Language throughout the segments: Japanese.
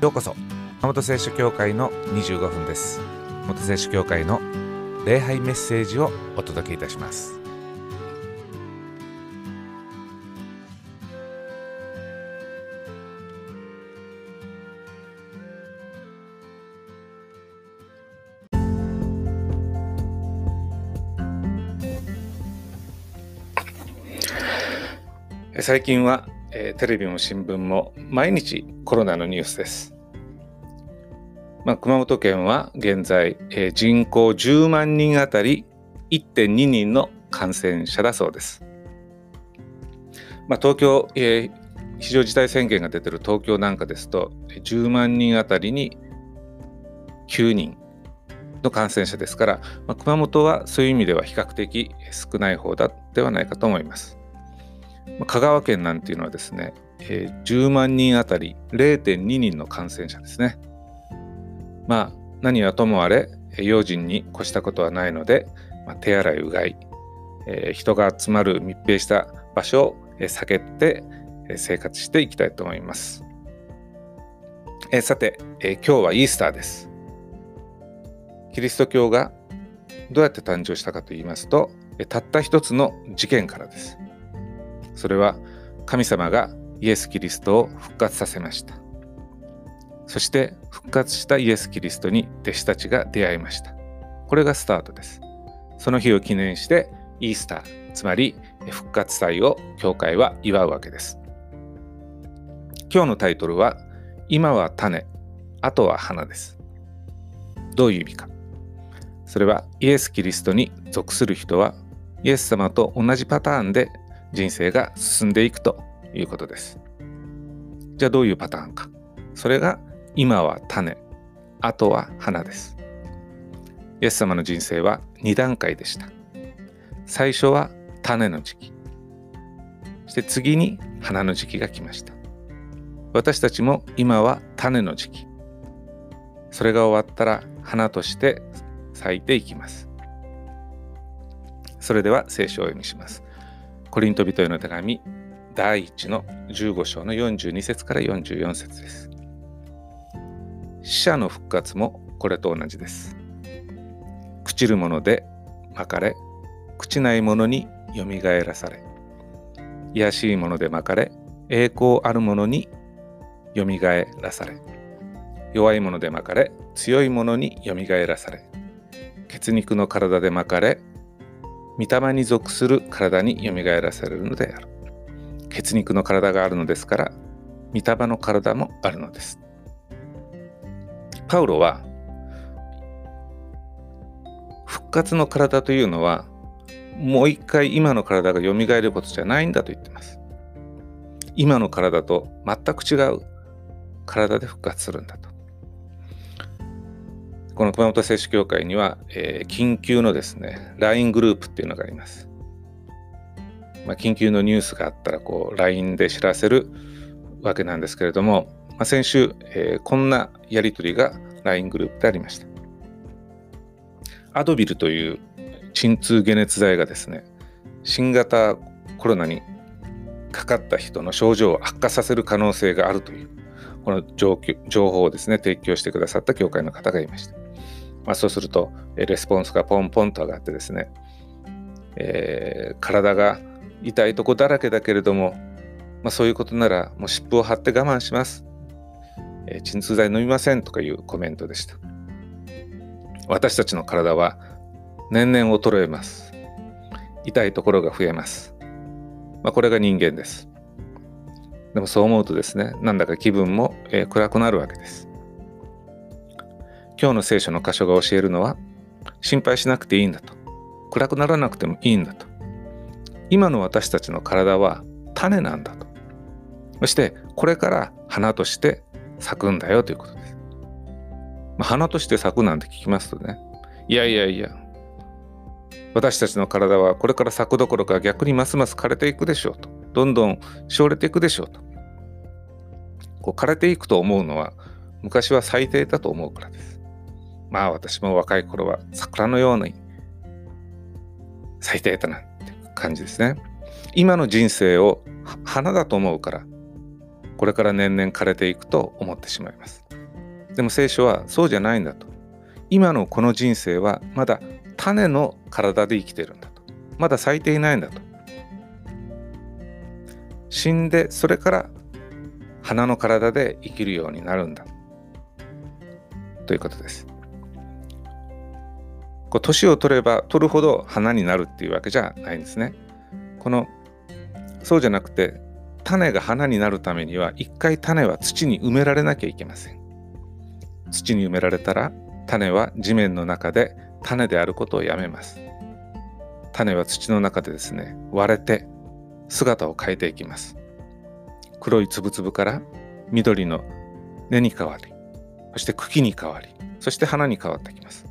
ようこそ。熊本聖書教会の25分です。熊本聖書教会の礼拝メッセージをお届けいたします。最近は、えー、テレビも新聞も毎日コロナのニュースです。まあ、熊本県は現在、えー、人口10万人あたり1.2人の感染者だそうです。まあ、東京、えー、非常事態宣言が出ている東京なんかですと10万人あたりに9人の感染者ですから、まあ、熊本はそういう意味では比較的少ない方だではないかと思います。香川県なんていうのはですね、えー、10万人あたり0.2人の感染者ですね。まあ何はともあれ用心に越したことはないので、まあ、手洗いうがい、えー、人が集まる密閉した場所を避けて生活していきたいと思います。えー、さて、えー、今日はイースターです。キリスト教がどうやって誕生したかと言いますと、たった一つの事件からです。それは神様がイエス・キリストを復活させました。そして復活したイエス・キリストに弟子たちが出会いました。これがスタートです。その日を記念してイースター、つまり復活祭を教会は祝うわけです。今日のタイトルは今は種、あとは花です。どういう意味か。それはイエス・キリストに属する人はイエス様と同じパターンで人生が進んでいくということです。じゃあどういうパターンか。それが今は種、あとは花です。イエス様の人生は2段階でした。最初は種の時期。そして次に花の時期が来ました。私たちも今は種の時期。それが終わったら花として咲いていきます。それでは聖書を読みします。コリント人への手紙第1の15章の42節から44節です。死者の復活もこれと同じです。朽ちるものでまかれ、朽ちないものによみがえらされ、卑しいものでまかれ、栄光あるものによみがえらされ、弱いものでまかれ、強いものによみがえらされ、血肉の体でまかれ、御霊に属する体によみがえらされるのである。血肉の体があるのですから、御霊の体もあるのです。パウロは、復活の体というのは、もう一回今の体がよみがえることじゃないんだと言ってます。今の体と全く違う体で復活するんだと。この熊本聖書協会には、えー、緊急のですね、LINE グループっていうのがあります。まあ、緊急のニュースがあったら、こう、LINE で知らせるわけなんですけれども、まあ、先週、えー、こんなやり取りが LINE グループでありました。アドビルという鎮痛解熱剤がですね、新型コロナにかかった人の症状を悪化させる可能性があるという、この情報をですね、提供してくださった教会の方がいました。まあ、そうすると、レスポンスがポンポンと上がってですね、えー、体が痛いとこだらけだけれども、まあ、そういうことならもう湿布を貼って我慢します。えー、鎮痛剤飲みませんとかいうコメントでした。私たちの体は年々衰えます。痛いところが増えます。まあ、これが人間です。でもそう思うとですね、なんだか気分も、えー、暗くなるわけです。今日の聖書の箇所が教えるのは心配しなくていいんだと。暗くならなくてもいいんだと。今の私たちの体は種なんだと。そしてこれから花として咲くんだよということです、まあ、花として咲くなんて聞きますとねいやいやいや私たちの体はこれから咲くどころか逆にますます枯れていくでしょうと。どんどんしおれていくでしょうと。こう枯れていくと思うのは昔は最低だと思うからです。まあ私も若い頃は桜のように咲いていたなって感じですね。今の人生を花だと思うからこれから年々枯れていくと思ってしまいます。でも聖書はそうじゃないんだと。今のこの人生はまだ種の体で生きてるんだと。まだ咲いていないんだと。死んでそれから花の体で生きるようになるんだ。ということです。こう年を取れば取るほど花になるっていうわけじゃないんですね。このそうじゃなくて種が花になるためには一回種は土に埋められなきゃいけません。土に埋められたら種は地面の中で種であることをやめます。種は土の中でですね割れて姿を変えていきます。黒いつぶつぶから緑の根に変わりそして茎に変わりそして花に変わってきます。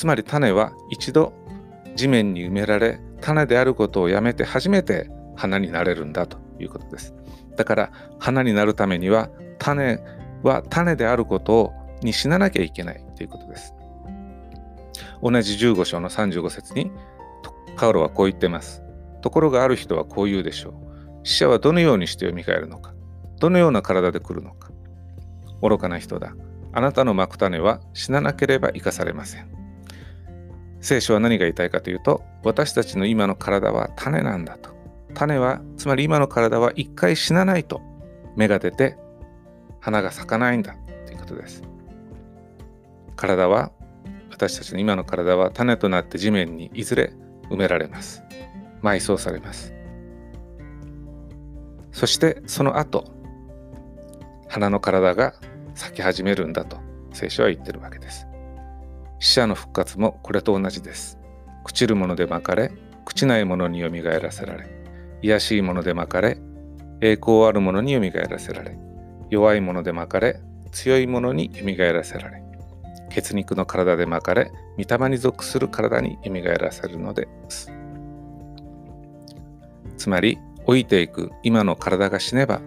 つまり種は一度地面に埋められ種であることをやめて初めて花になれるんだということです。だから花になるためには種は種であることをに死ななきゃいけないということです。同じ15章の35節にカウロはこう言ってます。ところがある人はこう言うでしょう。死者はどのようにして蘇るのか。どのような体で来るのか。愚かな人だ。あなたのまく種は死ななければ生かされません。聖書は何が言いたいかというと私たちの今の体は種なんだと。種はつまり今の体は一回死なないと芽が出て花が咲かないんだということです。体は私たちの今の体は種となって地面にいずれ埋められます。埋葬されます。そしてその後花の体が咲き始めるんだと聖書は言ってるわけです。死者の復活もこれと同じです。朽ちるもので巻かれ朽ちないものによみがえらせられ卑しいもので巻かれ栄光あるものによみがえらせられ弱いもので巻かれ強いものによみがえらせられ血肉の体で巻かれ御霊に属する体によみがえらせるのです。つまり老いていく今の体が死ねば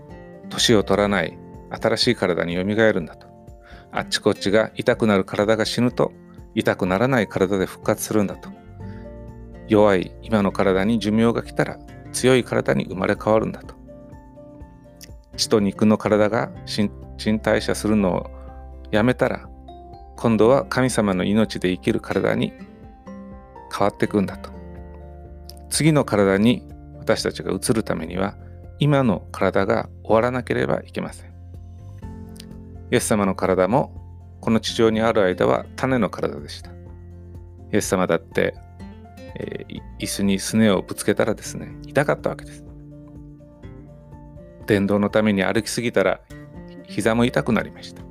年を取らない新しい体によみがえるんだと。あっちこっちが痛くなる体が死ぬと痛くならない体で復活するんだと。弱い今の体に寿命が来たら強い体に生まれ変わるんだと。血と肉の体が新陳代謝するのをやめたら今度は神様の命で生きる体に変わっていくんだと。次の体に私たちが移るためには今の体が終わらなければいけません。イエス様の体もこの地上にある間は種の体でした。イエス様だってえー、椅子にすねをぶつけたらですね痛かったわけです。電動のために歩きすぎたら膝も痛くなりました。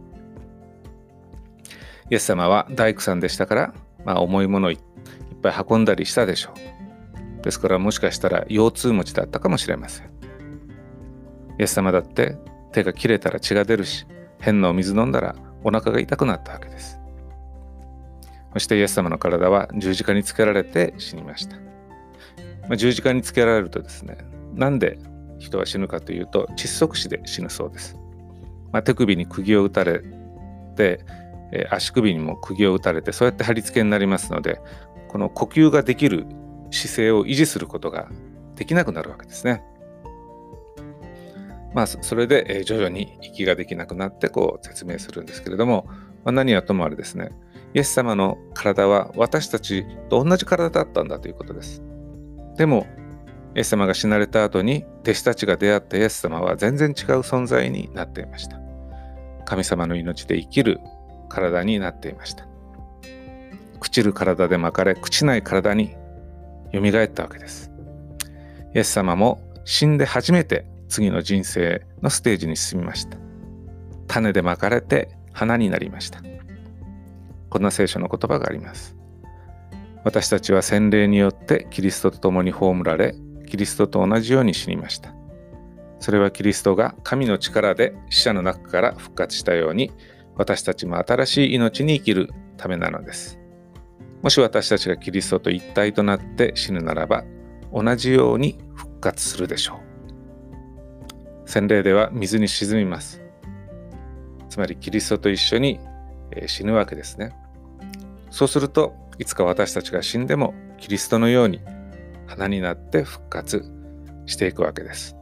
イエス様は大工さんでしたから、まあ、重いものをいっぱい運んだりしたでしょう。ですからもしかしたら腰痛持ちだったかもしれません。イエス様だって手が切れたら血が出るし変なお水飲んだらお腹が痛くなったわけですそしてイエス様の体は十字架につけられて死にました。まあ、十字架につけられるとですね、なんで人は死ぬかというと窒息死で死ぬそうです。まあ、手首に釘を打たれて、えー、足首にも釘を打たれてそうやって貼り付けになりますのでこの呼吸ができる姿勢を維持することができなくなるわけですね。まあそれで、え、徐々に息ができなくなってこう説明するんですけれども、まあ、何はともあれですねイエス様の体は私たちと同じ体だったんだということです。でも、イエス様が死なれた後に弟子たちが出会ったイエス様は全然違う存在になっていました。神様の命で生きる体になっていました。朽ちる体で巻かれ、朽ちない体によみがえったわけです。イエス様も死んで初めて次の人生のステージに進みました。種で巻かれて花になりました。こんな聖書の言葉があります。私たちは洗礼によってキリストと共に葬られ、キリストと同じように死にました。それはキリストが神の力で死者の中から復活したように、私たちも新しい命に生きるためなのです。もし私たちがキリストと一体となって死ぬならば、同じように復活するでしょう。洗礼では水に沈みます。つまりキリストと一緒に死ぬわけですね。そうするといつか私たちが死んでもキリストのように花になって復活していくわけです。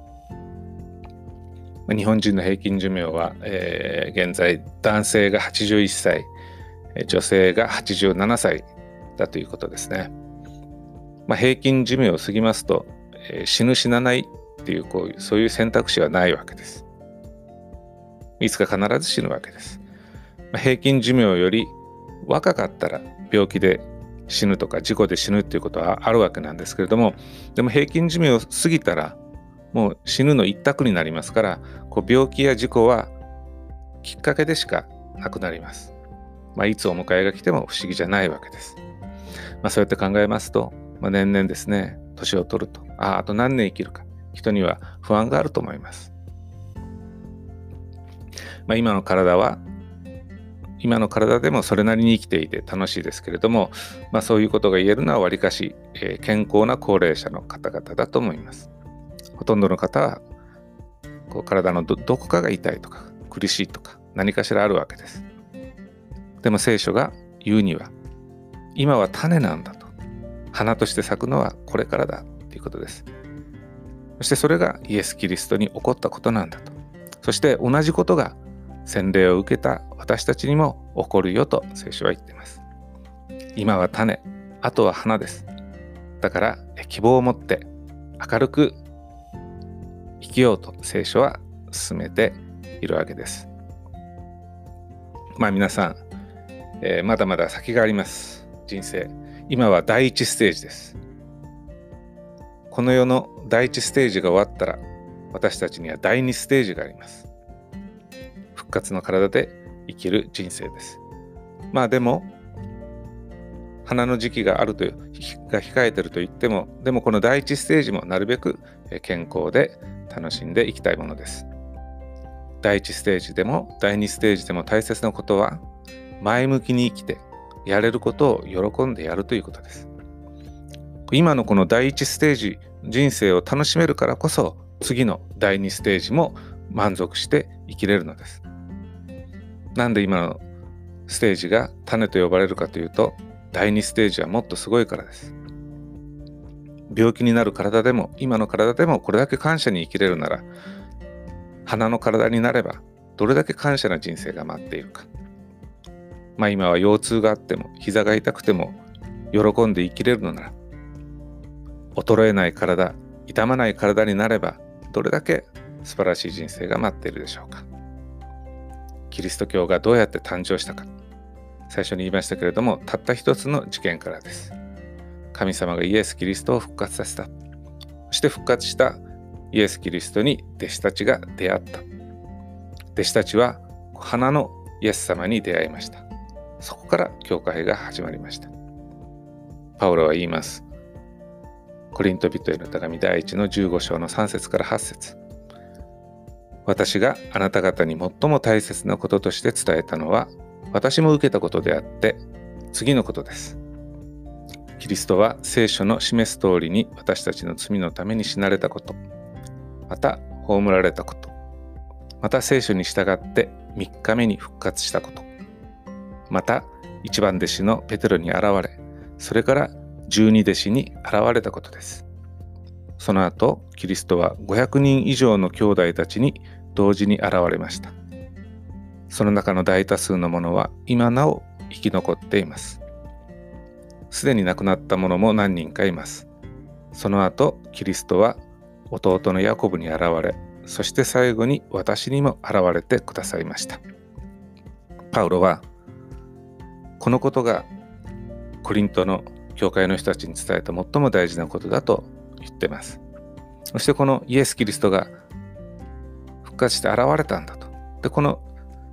日本人の平均寿命は、えー、現在男性が81歳女性が87歳だということですね。まあ、平均寿命を過ぎますと、えー、死ぬ死なないっていうこうそういう選択肢はないわけです。いつか必ず死ぬわけです。ま、平均寿命より若かったら病気で死ぬとか事故で死ぬっていうことはあるわけなんですけれどもでも平均寿命を過ぎたらもう死ぬの一択になりますからこう病気や事故はきっかけでしかなくなります。まあ、いつお迎えが来ても不思議じゃないわけです。まあ、そうやって考えますと、まあ、年々ですね年を取るとあああと何年生きるか人には不安があると思います。まあ、今の体は今の体でもそれなりに生きていて楽しいですけれども、まあ、そういうことが言えるのはわりかし、えー、健康な高齢者の方々だと思います。ほとんどの方はこう体のどこかが痛いとか苦しいとか何かしらあるわけです。でも聖書が言うには今は種なんだと花として咲くのはこれからだということです。そしてそれがイエス・キリストに起こったことなんだと。そして同じことが洗礼を受けた私たちにも起こるよと聖書は言っています。今は種、あとは花です。だから希望を持って明るく生きようと聖書は進めているわけです。まあ皆さん、えー、まだまだ先があります。人生。今は第一ステージです。この世の第一ステージが終わったら私たちには第二ステージがあります。復活の体で生きる人生です。まあでも、花の時期があるという、が控えてると言っても、でもこの第一ステージもなるべく健康で楽しんでいきたいものです。第一ステージでも第二ステージでも大切なことは、前向きに生きて、やれることを喜んでやるということです。今のこの第一ステージ、人生を楽しめるからこそ、次の第二ステージも満足して生きれるのです。なんで今のステージが種と呼ばれるかというと第2ステージはもっとすごいからです。病気になる体でも今の体でもこれだけ感謝に生きれるなら花の体になればどれだけ感謝な人生が待っているか。まあ今は腰痛があっても膝が痛くても喜んで生きれるのなら衰えない体痛まない体になればどれだけ素晴らしい人生が待っているでしょうか。キリスト教がどうやって誕生したか。最初に言いましたけれどもたった一つの事件からです。神様がイエス・キリストを復活させた。そして復活したイエス・キリストに弟子たちが出会った。弟子たちは花のイエス様に出会いました。そこから教会が始まりました。パウロは言います。コリント人への手紙第1の15章の3節から8節私があなた方に最も大切なこととして伝えたのは私も受けたことであって次のことです。キリストは聖書の示す通りに私たちの罪のために死なれたこと、また葬られたこと、また聖書に従って3日目に復活したこと、また一番弟子のペテロに現れ、それから十二弟子に現れたことです。その後、キリストは500人以上の兄弟たちに同時に現れました。その中の大多数のものは今なお生き残っています。すでに亡くなった者も何人かいます。その後、キリストは弟のヤコブに現れ、そして最後に私にも現れてくださいました。パウロは、このことがコリントの教会の人たちに伝えた最も大事なことだと言ってます。そしてこのイエス・キリストが復活して現れたんだと。で、この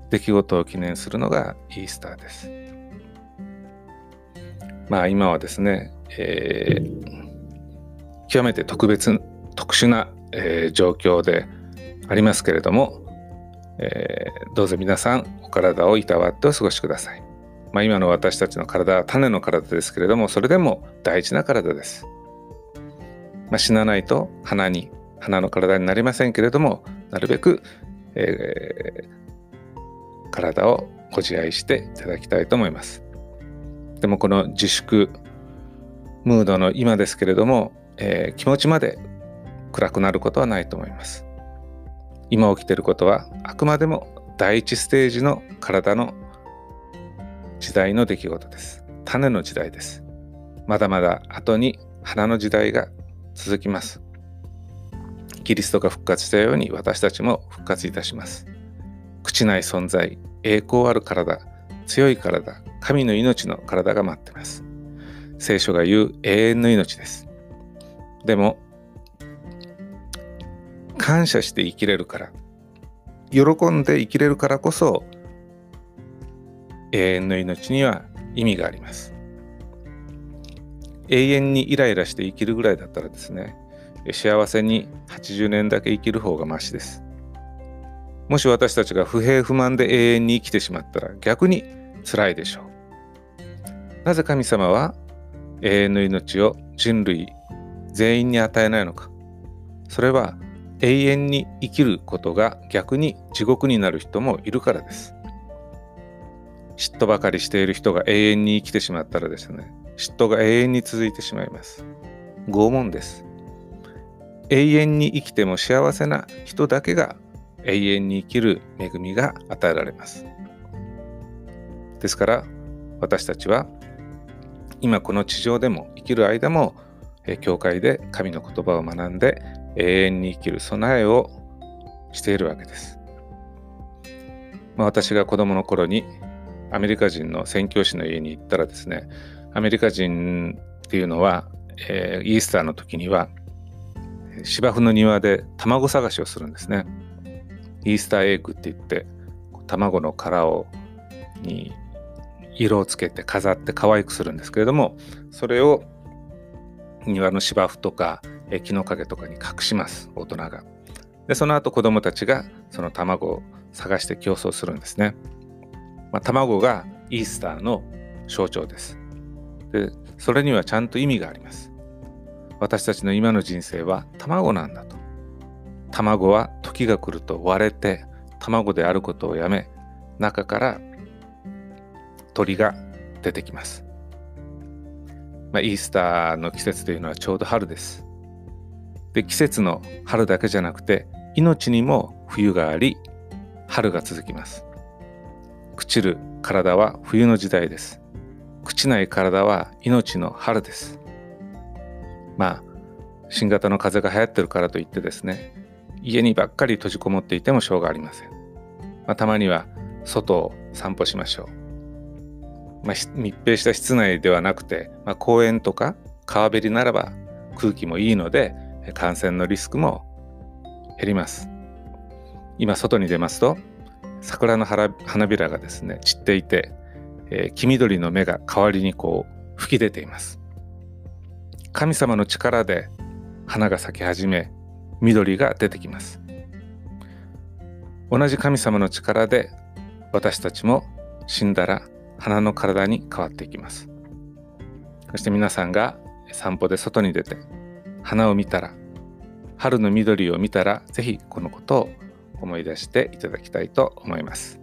出来事を記念するのがイースターです。まあ今はですね、えー、極めて特別、特殊な、えー、状況でありますけれども、えー、どうぞ皆さんお体をいたわってお過ごしください。まあ、今の私たちの体は種の体ですけれどもそれでも大事な体です。まあ、死なないと花に花の体になりませんけれどもなるべく、えー、体をご自愛していただきたいと思います。でもこの自粛ムードの今ですけれども、えー、気持ちまで暗くなることはないと思います。今起きていることはあくまでも第一ステージの体の時代の出来事です。種の時代です。まだまだ後に花の時代が続きます。キリストが復活したように私たちも復活いたします。朽ちない存在、栄光ある体、強い体、神の命の体が待ってます。聖書が言う永遠の命です。でも、感謝して生きれるから、喜んで生きれるからこそ、永遠の命には意味があります。永遠にイライラして生きるぐらいだったらですね、幸せに80年だけ生きる方がマシです。もし私たちが不平不満で永遠に生きてしまったら逆に辛いでしょう。なぜ神様は永遠の命を人類全員に与えないのか。それは永遠に生きることが逆に地獄になる人もいるからです。嫉妬ばかりしている人が永遠に生きてしまったらですね、嫉妬が永遠に続いてしまいます。拷問です。永遠に生きても幸せな人だけが永遠に生きる恵みが与えられます。ですから私たちは今この地上でも生きる間も教会で神の言葉を学んで永遠に生きる備えをしているわけです。まあ、私が子供の頃にアメリカ人の宣教師の家に行ったらですねアメリカ人っていうのは、えー、イースターの時には芝生の庭で卵探しをするんですね。イースターエッグって言って卵の殻をに色をつけて飾って可愛くするんですけれどもそれを庭の芝生とか木の陰とかに隠します大人が。でその後子供たちがその卵を探して競争するんですね。まあ、卵がイースターの象徴です。でそれにはちゃんと意味があります。私たちの今の人生は卵なんだと。卵は時が来ると割れて卵であることをやめ中から鳥が出てきます。まあ、イースターの季節というのはちょうど春です。で季節の春だけじゃなくて命にも冬があり春が続きます。朽ちる体は冬の時代です。朽ちない体は命の春です。まあ新型の風邪が流行ってるからといってですね家にばっかり閉じこもっていてもしょうがありません、まあ、たまには外を散歩しましょう、まあ、密閉した室内ではなくて、まあ、公園とか川べりならば空気もいいので感染のリスクも減ります今外に出ますと桜の花びらがですね散っていて、えー、黄緑の芽が代わりにこう吹き出ています。神様の力で花が咲き始め緑が出てきます。同じ神様の力で私たちも死んだら花の体に変わっていきます。そして皆さんが散歩で外に出て花を見たら春の緑を見たら是非このことを思い出していただきたいと思います。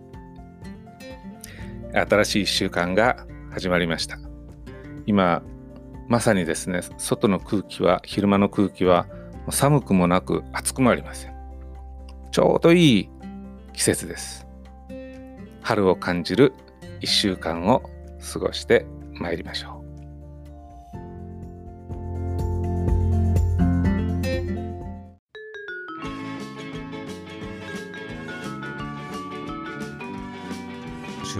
新しい1週間が始まりました。今まさにですね外の空気は昼間の空気は寒くもなく暑くもありません。ちょうどいい季節です。春を感じる1週間を過ごしてまいりましょう。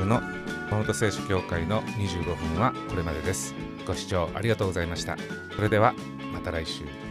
週の熊本聖書協会の25分はこれまでです。ご視聴ありがとうございました。それではまた来週。